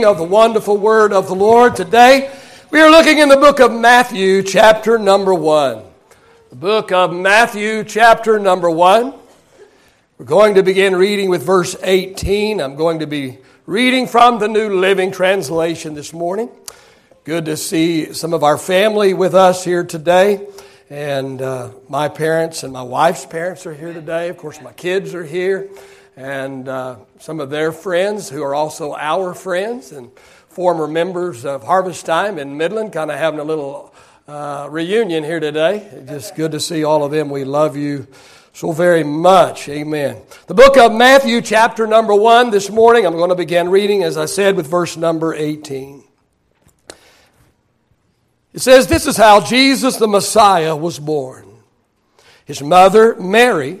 of the wonderful word of the Lord today. We are looking in the book of Matthew, chapter number one. The book of Matthew, chapter number one. We're going to begin reading with verse 18. I'm going to be reading from the New Living Translation this morning. Good to see some of our family with us here today. And uh, my parents and my wife's parents are here today. Of course, my kids are here and uh, some of their friends who are also our friends and former members of Harvest Time in Midland, kind of having a little uh, reunion here today. Just good to see all of them. We love you so very much. Amen. The book of Matthew, chapter number one, this morning, I'm going to begin reading, as I said, with verse number 18. It says, This is how Jesus the Messiah was born. His mother, Mary,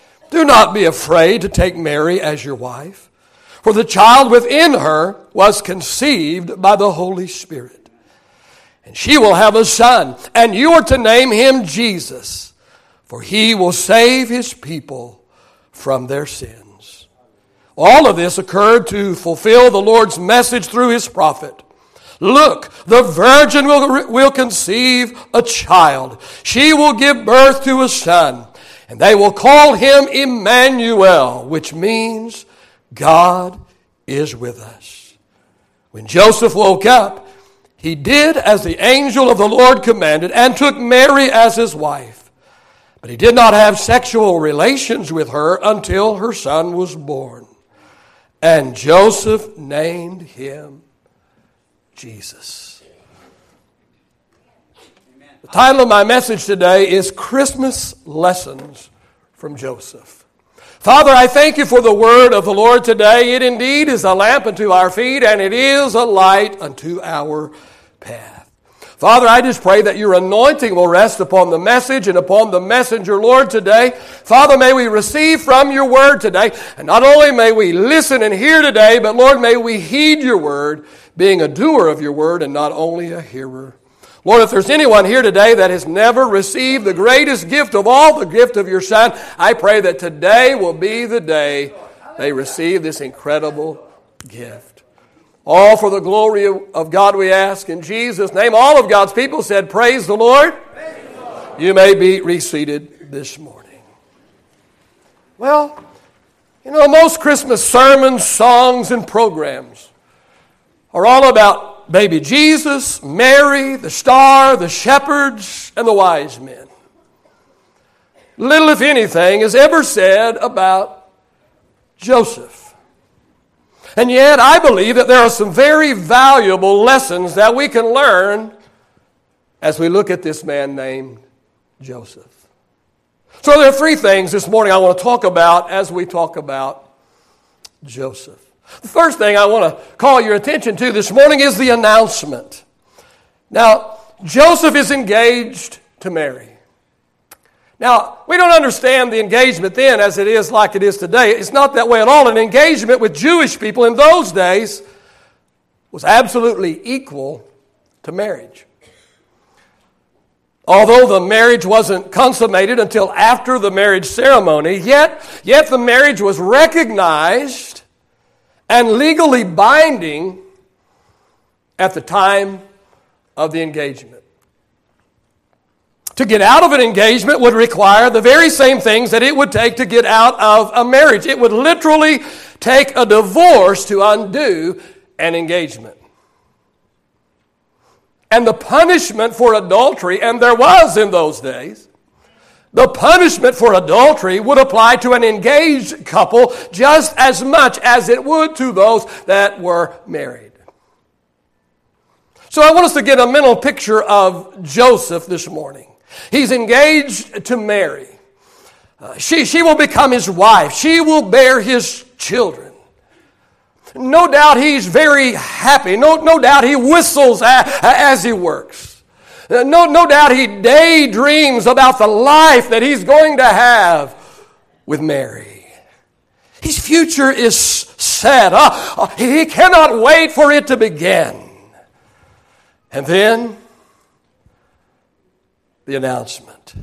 do not be afraid to take Mary as your wife, for the child within her was conceived by the Holy Spirit. And she will have a son, and you are to name him Jesus, for he will save his people from their sins. All of this occurred to fulfill the Lord's message through his prophet. Look, the virgin will, will conceive a child. She will give birth to a son and they will call him Emmanuel, which means God is with us. When Joseph woke up, he did as the angel of the Lord commanded and took Mary as his wife. But he did not have sexual relations with her until her son was born. And Joseph named him Jesus. Title of my message today is Christmas Lessons from Joseph. Father, I thank you for the word of the Lord today. It indeed is a lamp unto our feet, and it is a light unto our path. Father, I just pray that your anointing will rest upon the message and upon the messenger, Lord, today. Father, may we receive from your word today. And not only may we listen and hear today, but Lord, may we heed your word, being a doer of your word and not only a hearer. Lord, if there's anyone here today that has never received the greatest gift of all, the gift of your Son, I pray that today will be the day they receive this incredible gift. All for the glory of God we ask in Jesus' name. All of God's people said, Praise the Lord. You may be reseated this morning. Well, you know, most Christmas sermons, songs, and programs are all about baby Jesus, Mary, the star, the shepherds, and the wise men. Little, if anything, is ever said about Joseph. And yet, I believe that there are some very valuable lessons that we can learn as we look at this man named Joseph. So, there are three things this morning I want to talk about as we talk about Joseph. The first thing I want to call your attention to this morning is the announcement. Now, Joseph is engaged to Mary. Now, we don't understand the engagement then as it is like it is today. It's not that way at all. An engagement with Jewish people in those days was absolutely equal to marriage. Although the marriage wasn't consummated until after the marriage ceremony, yet, yet the marriage was recognized and legally binding at the time of the engagement. To get out of an engagement would require the very same things that it would take to get out of a marriage. It would literally take a divorce to undo an engagement. And the punishment for adultery, and there was in those days, the punishment for adultery would apply to an engaged couple just as much as it would to those that were married. So I want us to get a mental picture of Joseph this morning. He's engaged to Mary. Uh, she, she will become his wife. She will bear his children. No doubt he's very happy. No, no doubt he whistles as he works. No, no doubt he daydreams about the life that he's going to have with Mary. His future is set. Uh, he cannot wait for it to begin. And then the announcement.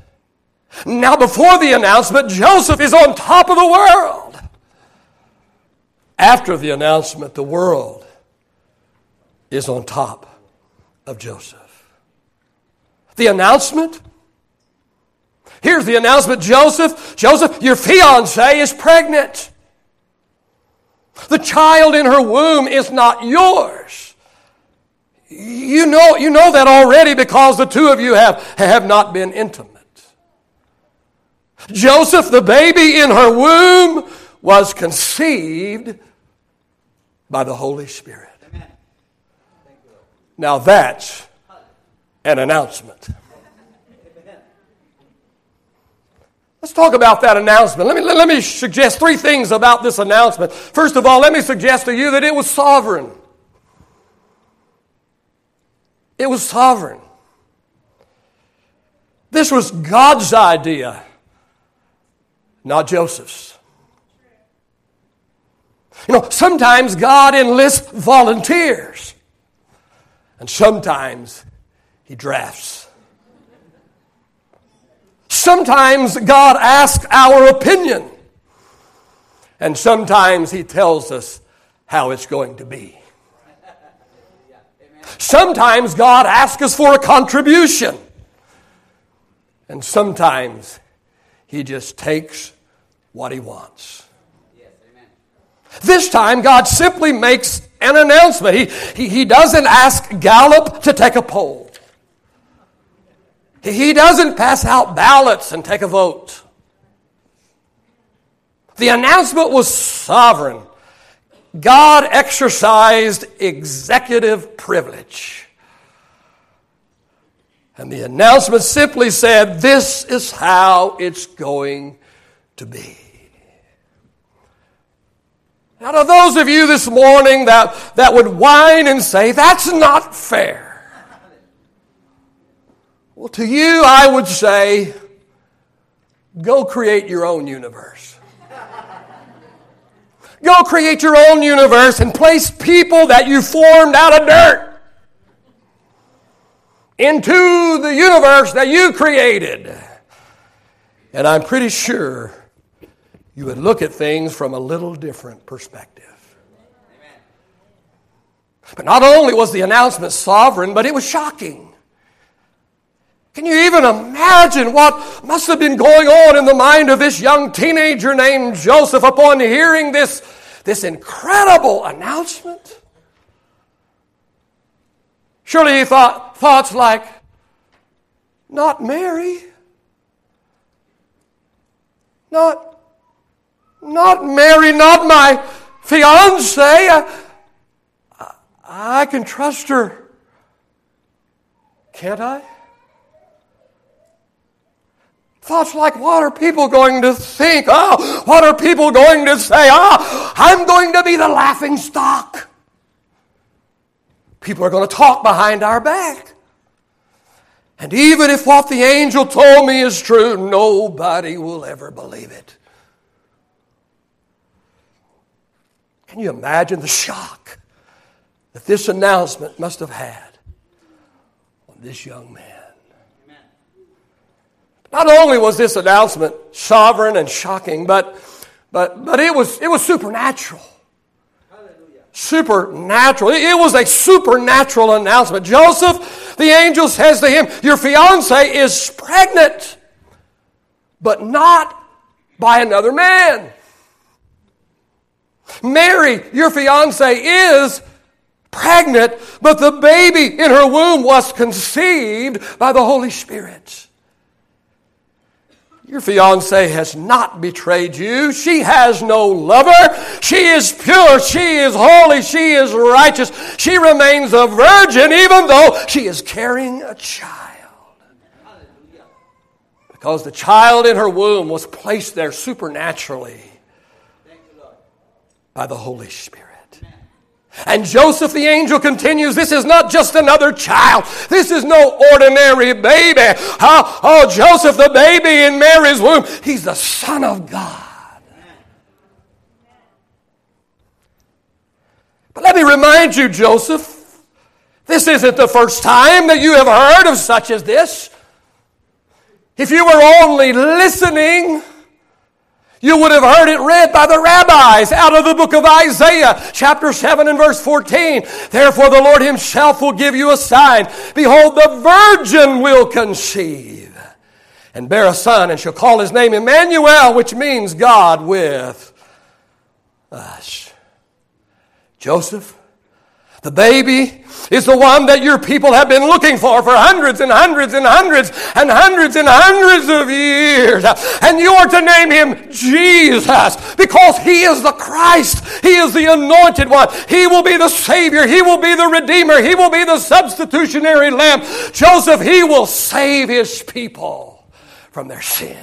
Now, before the announcement, Joseph is on top of the world. After the announcement, the world is on top of Joseph. The announcement? Here's the announcement Joseph, Joseph, your fiance is pregnant. The child in her womb is not yours. You know, you know that already because the two of you have, have not been intimate. Joseph, the baby in her womb, was conceived by the Holy Spirit. Now that's an announcement. Let's talk about that announcement. Let me, let me suggest three things about this announcement. First of all, let me suggest to you that it was sovereign. It was sovereign. This was God's idea, not Joseph's. You know, sometimes God enlists volunteers, and sometimes He drafts. Sometimes God asks our opinion, and sometimes He tells us how it's going to be. Sometimes God asks us for a contribution, and sometimes He just takes what He wants. This time, God simply makes an announcement. He, he, he doesn't ask Gallup to take a poll. He, doesn't pass out ballots and take a vote. The announcement was sovereign. God exercised executive privilege. And the announcement simply said, This is how it's going to be. Now, to those of you this morning that, that would whine and say, that's not fair. Well, to you, I would say, go create your own universe. Go create your own universe and place people that you formed out of dirt into the universe that you created. And I'm pretty sure you would look at things from a little different perspective. But not only was the announcement sovereign, but it was shocking. Can you even imagine what must have been going on in the mind of this young teenager named Joseph upon hearing this, this incredible announcement? Surely he thought thoughts like, not Mary, not not Mary, not my fiance. I, I can trust her. Can't I? Thoughts like, what are people going to think? Oh, what are people going to say? Oh, I'm going to be the laughing stock. People are going to talk behind our back. And even if what the angel told me is true, nobody will ever believe it. Can you imagine the shock that this announcement must have had on this young man? Not only was this announcement sovereign and shocking, but, but, but it, was, it was supernatural. Supernatural. It was a supernatural announcement. Joseph, the angel says to him, Your fiance is pregnant, but not by another man. Mary, your fiance, is pregnant, but the baby in her womb was conceived by the Holy Spirit. Your fiance has not betrayed you. She has no lover. She is pure. She is holy. She is righteous. She remains a virgin even though she is carrying a child. Because the child in her womb was placed there supernaturally by the Holy Spirit. And Joseph the angel continues, This is not just another child. This is no ordinary baby. Oh, oh, Joseph, the baby in Mary's womb, he's the Son of God. But let me remind you, Joseph, this isn't the first time that you have heard of such as this. If you were only listening, you would have heard it read by the rabbis out of the book of Isaiah, chapter 7 and verse 14. Therefore, the Lord Himself will give you a sign. Behold, the virgin will conceive and bear a son, and shall call his name Emmanuel, which means God with us. Joseph, the baby is the one that your people have been looking for for hundreds and hundreds and hundreds and hundreds and hundreds of years. And you are to name him Jesus because he is the Christ. He is the anointed one. He will be the Savior. He will be the Redeemer. He will be the substitutionary lamb. Joseph, he will save his people from their sins.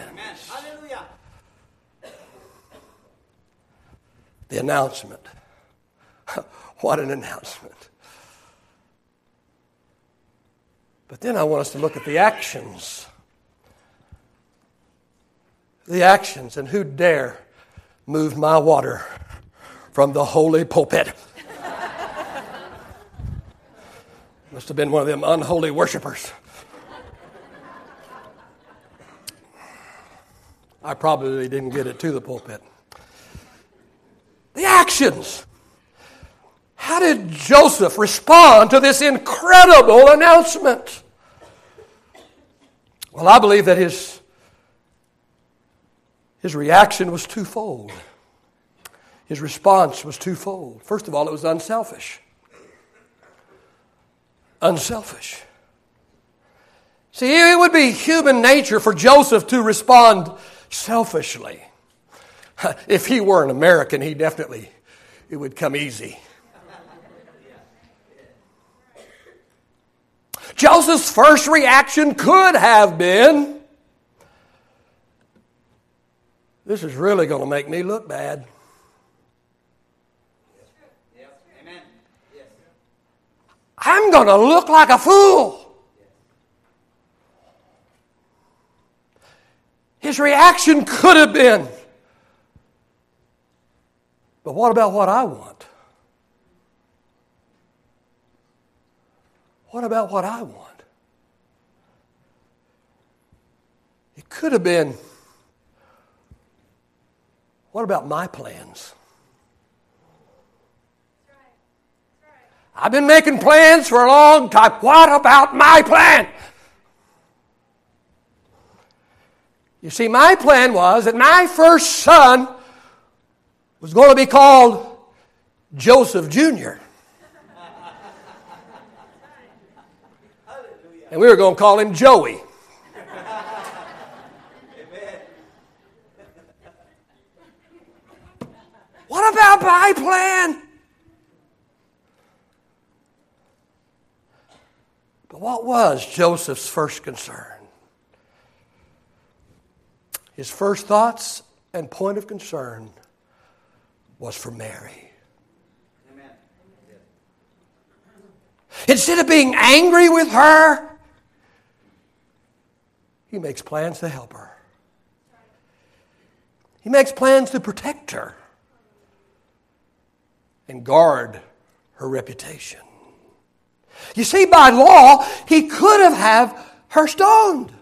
The announcement. What an announcement. But then I want us to look at the actions. The actions, and who dare move my water from the holy pulpit? Must have been one of them unholy worshipers. I probably didn't get it to the pulpit. The actions. How did Joseph respond to this incredible announcement? Well, I believe that his, his reaction was twofold. His response was twofold. First of all, it was unselfish. Unselfish. See, it would be human nature for Joseph to respond selfishly. If he were an American, he definitely, it would come easy. Joseph's first reaction could have been this is really going to make me look bad. I'm going to look like a fool. His reaction could have been, but what about what I want? What about what I want? It could have been, what about my plans? I've been making plans for a long time. What about my plan? You see, my plan was that my first son was going to be called Joseph Jr. And we were going to call him Joey. what about my plan? But what was Joseph's first concern? His first thoughts and point of concern was for Mary. Instead of being angry with her, he makes plans to help her. He makes plans to protect her and guard her reputation. You see, by law, he could have had her stoned.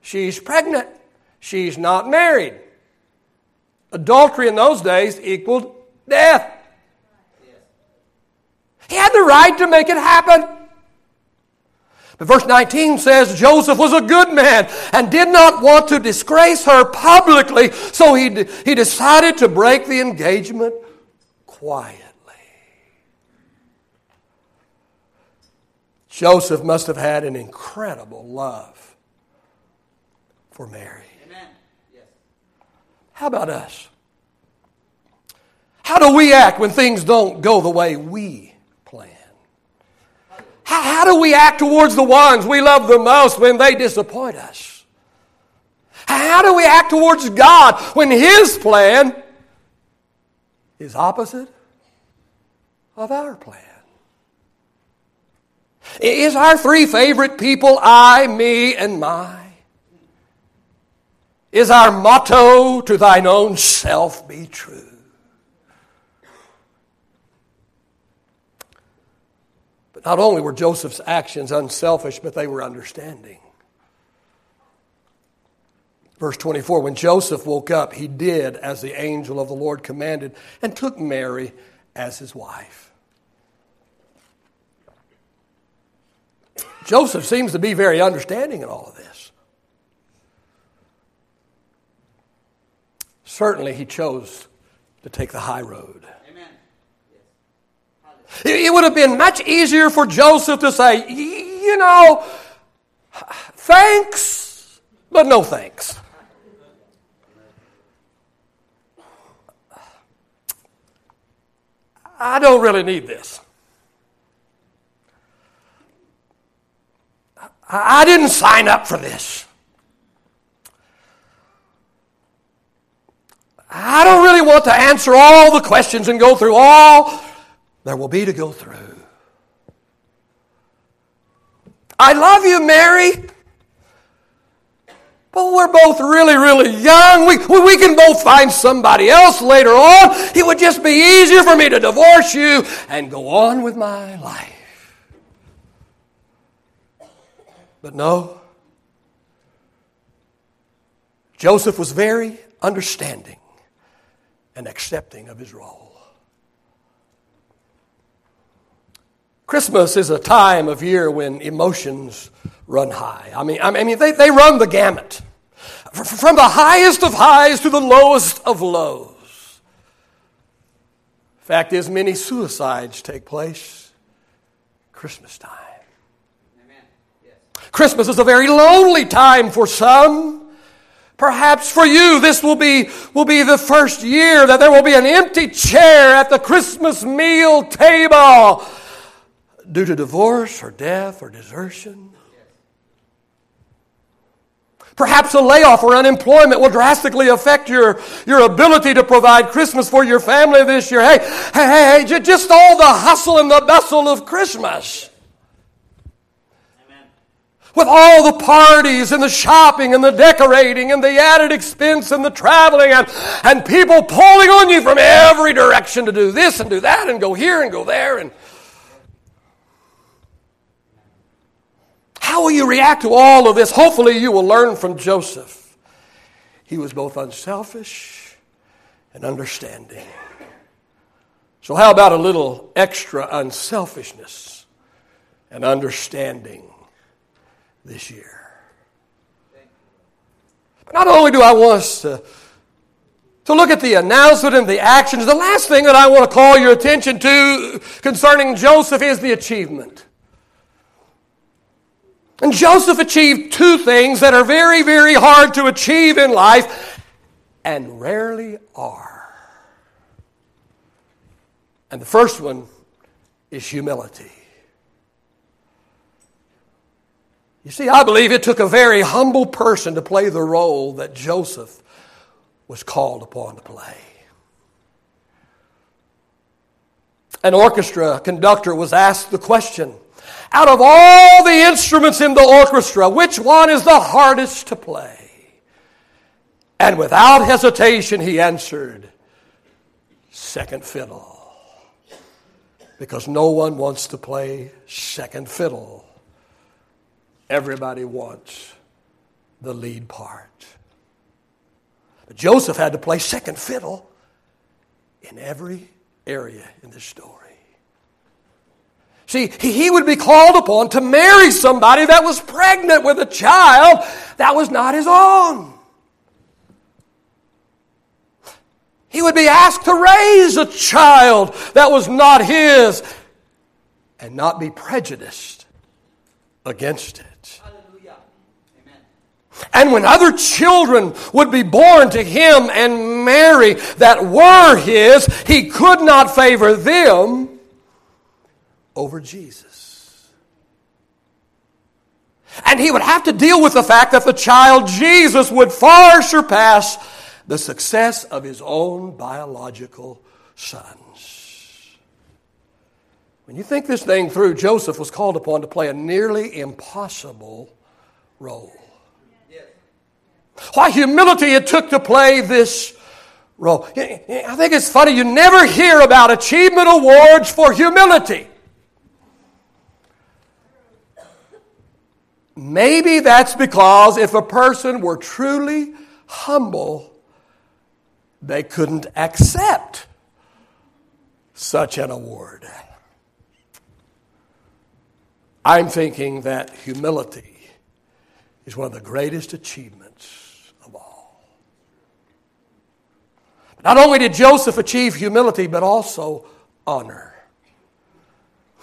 She's pregnant. She's not married. Adultery in those days equaled death. He had the right to make it happen. But verse 19 says Joseph was a good man and did not want to disgrace her publicly, so he, he decided to break the engagement quietly. Joseph must have had an incredible love for Mary. Amen. Yes. How about us? How do we act when things don't go the way we how, how do we act towards the ones we love the most when they disappoint us? How do we act towards God when His plan is opposite of our plan. Is our three favorite people I, me, and my? Is our motto to thine own self be true? But not only were Joseph's actions unselfish, but they were understanding. Verse 24 When Joseph woke up, he did as the angel of the Lord commanded and took Mary as his wife. Joseph seems to be very understanding in all of this. Certainly, he chose to take the high road. It would have been much easier for Joseph to say, you know, thanks, but no thanks. I don't really need this. I didn't sign up for this. I don't really want to answer all the questions and go through all there will be to go through. I love you, Mary. But we're both really, really young. We, we can both find somebody else later on. It would just be easier for me to divorce you and go on with my life. But no. Joseph was very understanding and accepting of his role. Christmas is a time of year when emotions run high. I mean, I mean they, they run the gamut from the highest of highs to the lowest of lows. Fact is, many suicides take place Christmas time. Christmas is a very lonely time for some. Perhaps for you, this will be, will be the first year that there will be an empty chair at the Christmas meal table due to divorce or death or desertion. Perhaps a layoff or unemployment will drastically affect your, your ability to provide Christmas for your family this year. Hey, hey, hey, hey just all the hustle and the bustle of Christmas with all the parties and the shopping and the decorating and the added expense and the traveling and, and people pulling on you from every direction to do this and do that and go here and go there and how will you react to all of this hopefully you will learn from joseph he was both unselfish and understanding so how about a little extra unselfishness and understanding this year. But not only do I want us to, to look at the announcement and the actions, the last thing that I want to call your attention to concerning Joseph is the achievement. And Joseph achieved two things that are very, very hard to achieve in life and rarely are. And the first one is humility. You see, I believe it took a very humble person to play the role that Joseph was called upon to play. An orchestra conductor was asked the question out of all the instruments in the orchestra, which one is the hardest to play? And without hesitation, he answered, Second fiddle. Because no one wants to play second fiddle everybody wants the lead part. But Joseph had to play second fiddle in every area in this story. See, he would be called upon to marry somebody that was pregnant with a child that was not his own. He would be asked to raise a child that was not his and not be prejudiced against it. And when other children would be born to him and Mary that were his, he could not favor them over Jesus. And he would have to deal with the fact that the child Jesus would far surpass the success of his own biological sons. When you think this thing through, Joseph was called upon to play a nearly impossible role. Why humility it took to play this role. I think it's funny, you never hear about achievement awards for humility. Maybe that's because if a person were truly humble, they couldn't accept such an award. I'm thinking that humility is one of the greatest achievements of all. Not only did Joseph achieve humility, but also honor.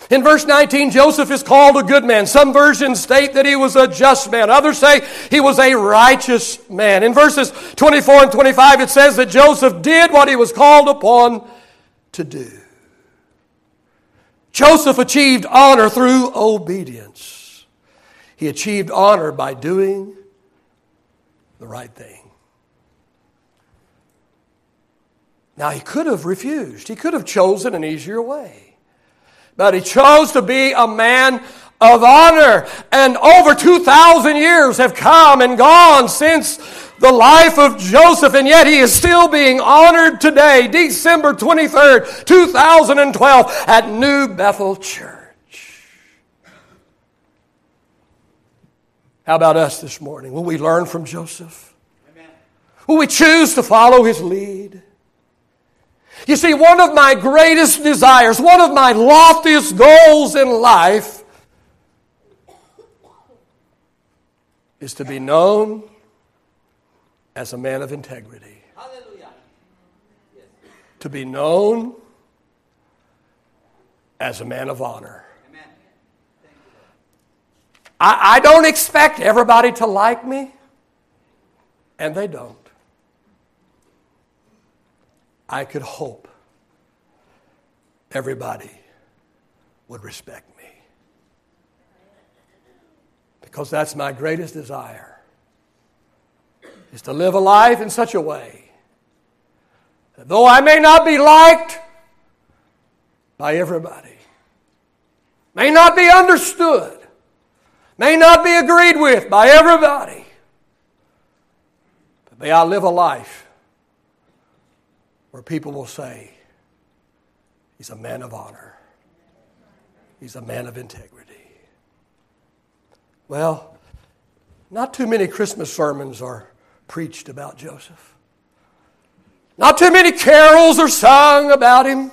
In verse 19, Joseph is called a good man. Some versions state that he was a just man. Others say he was a righteous man. In verses 24 and 25, it says that Joseph did what he was called upon to do. Joseph achieved honor through obedience. He achieved honor by doing the right thing. Now, he could have refused, he could have chosen an easier way. But he chose to be a man of honor. And over 2,000 years have come and gone since the life of Joseph, and yet he is still being honored today, December 23rd, 2012, at New Bethel Church. How about us this morning? Will we learn from Joseph? Amen. Will we choose to follow his lead? You see, one of my greatest desires, one of my loftiest goals in life is to be known as a man of integrity. Hallelujah. To be known as a man of honor. I, I don't expect everybody to like me, and they don't. I could hope everybody would respect me. Because that's my greatest desire is to live a life in such a way that though I may not be liked by everybody, may not be understood, may not be agreed with by everybody, but may I live a life where people will say, He's a man of honor, he's a man of integrity. Well, not too many Christmas sermons are preached about Joseph. Not too many carols are sung about him.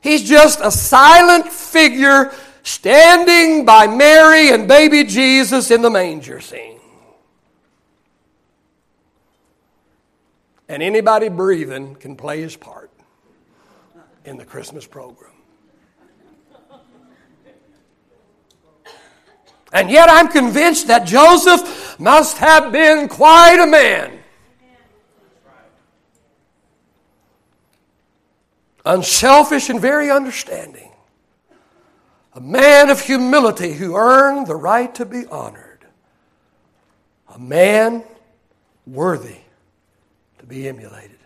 He's just a silent figure standing by Mary and baby Jesus in the manger scene. And anybody breathing can play his part in the Christmas program. And yet I'm convinced that Joseph must have been quite a man. Unselfish and very understanding. A man of humility who earned the right to be honored. A man worthy be emulated.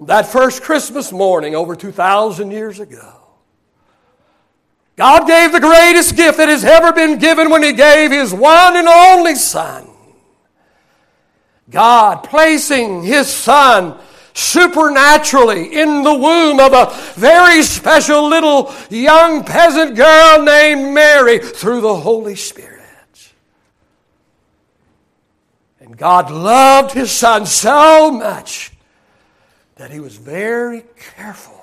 That first Christmas morning, over 2,000 years ago, God gave the greatest gift that has ever been given when He gave His one and only Son. God placing His Son supernaturally in the womb of a very special little young peasant girl named Mary through the Holy Spirit. And God loved his son so much that he was very careful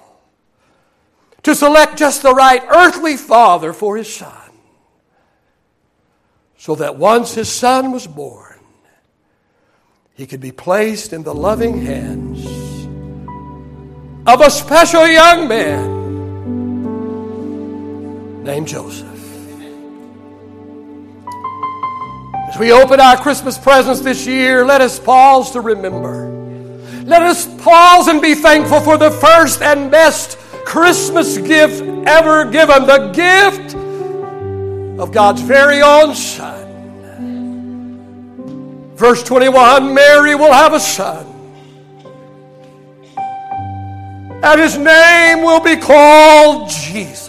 to select just the right earthly father for his son. So that once his son was born, he could be placed in the loving hands of a special young man named Joseph. As we open our Christmas presents this year, let us pause to remember. Let us pause and be thankful for the first and best Christmas gift ever given the gift of God's very own Son, Verse 21 Mary will have a son. And his name will be called Jesus.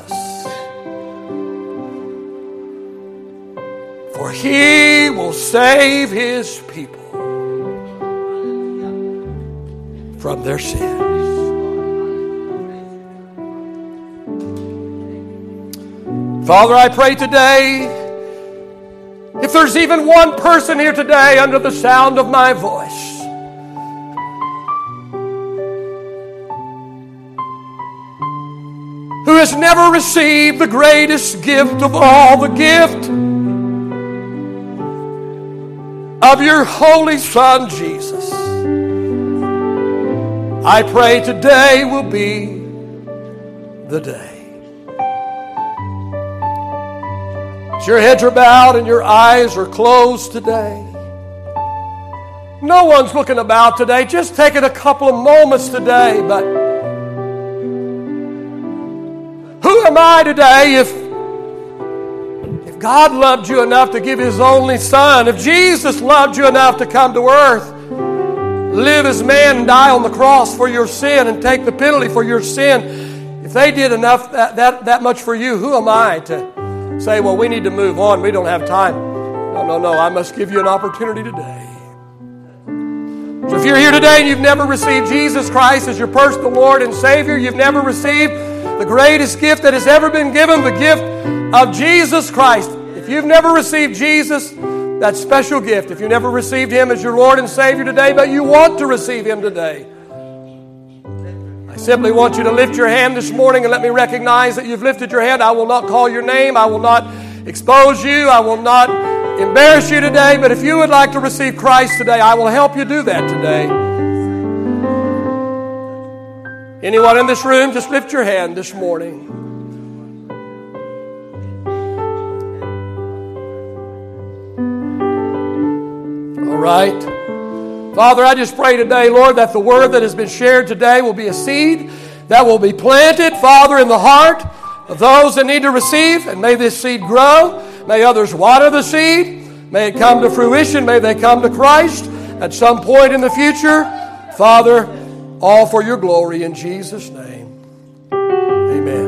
He will save his people from their sins. Father, I pray today, if there's even one person here today under the sound of my voice, who has never received the greatest gift of all, the gift of your Holy Son, Jesus. I pray today will be the day. As your heads are bowed and your eyes are closed today, no one's looking about today, just taking a couple of moments today, but who am I today if God loved you enough to give His only Son, if Jesus loved you enough to come to earth, live as man and die on the cross for your sin and take the penalty for your sin, if they did enough that, that, that much for you, who am I to say, well, we need to move on, we don't have time? No, no, no, I must give you an opportunity today. So if you're here today and you've never received Jesus Christ as your personal Lord and Savior, you've never received the greatest gift that has ever been given, the gift of Jesus Christ. If you've never received Jesus, that special gift, if you never received Him as your Lord and Savior today, but you want to receive Him today, I simply want you to lift your hand this morning and let me recognize that you've lifted your hand. I will not call your name, I will not expose you, I will not embarrass you today, but if you would like to receive Christ today, I will help you do that today. Anyone in this room, just lift your hand this morning. All right. Father, I just pray today, Lord, that the word that has been shared today will be a seed that will be planted, Father, in the heart of those that need to receive. And may this seed grow. May others water the seed. May it come to fruition. May they come to Christ at some point in the future. Father, all for your glory in Jesus' name. Amen.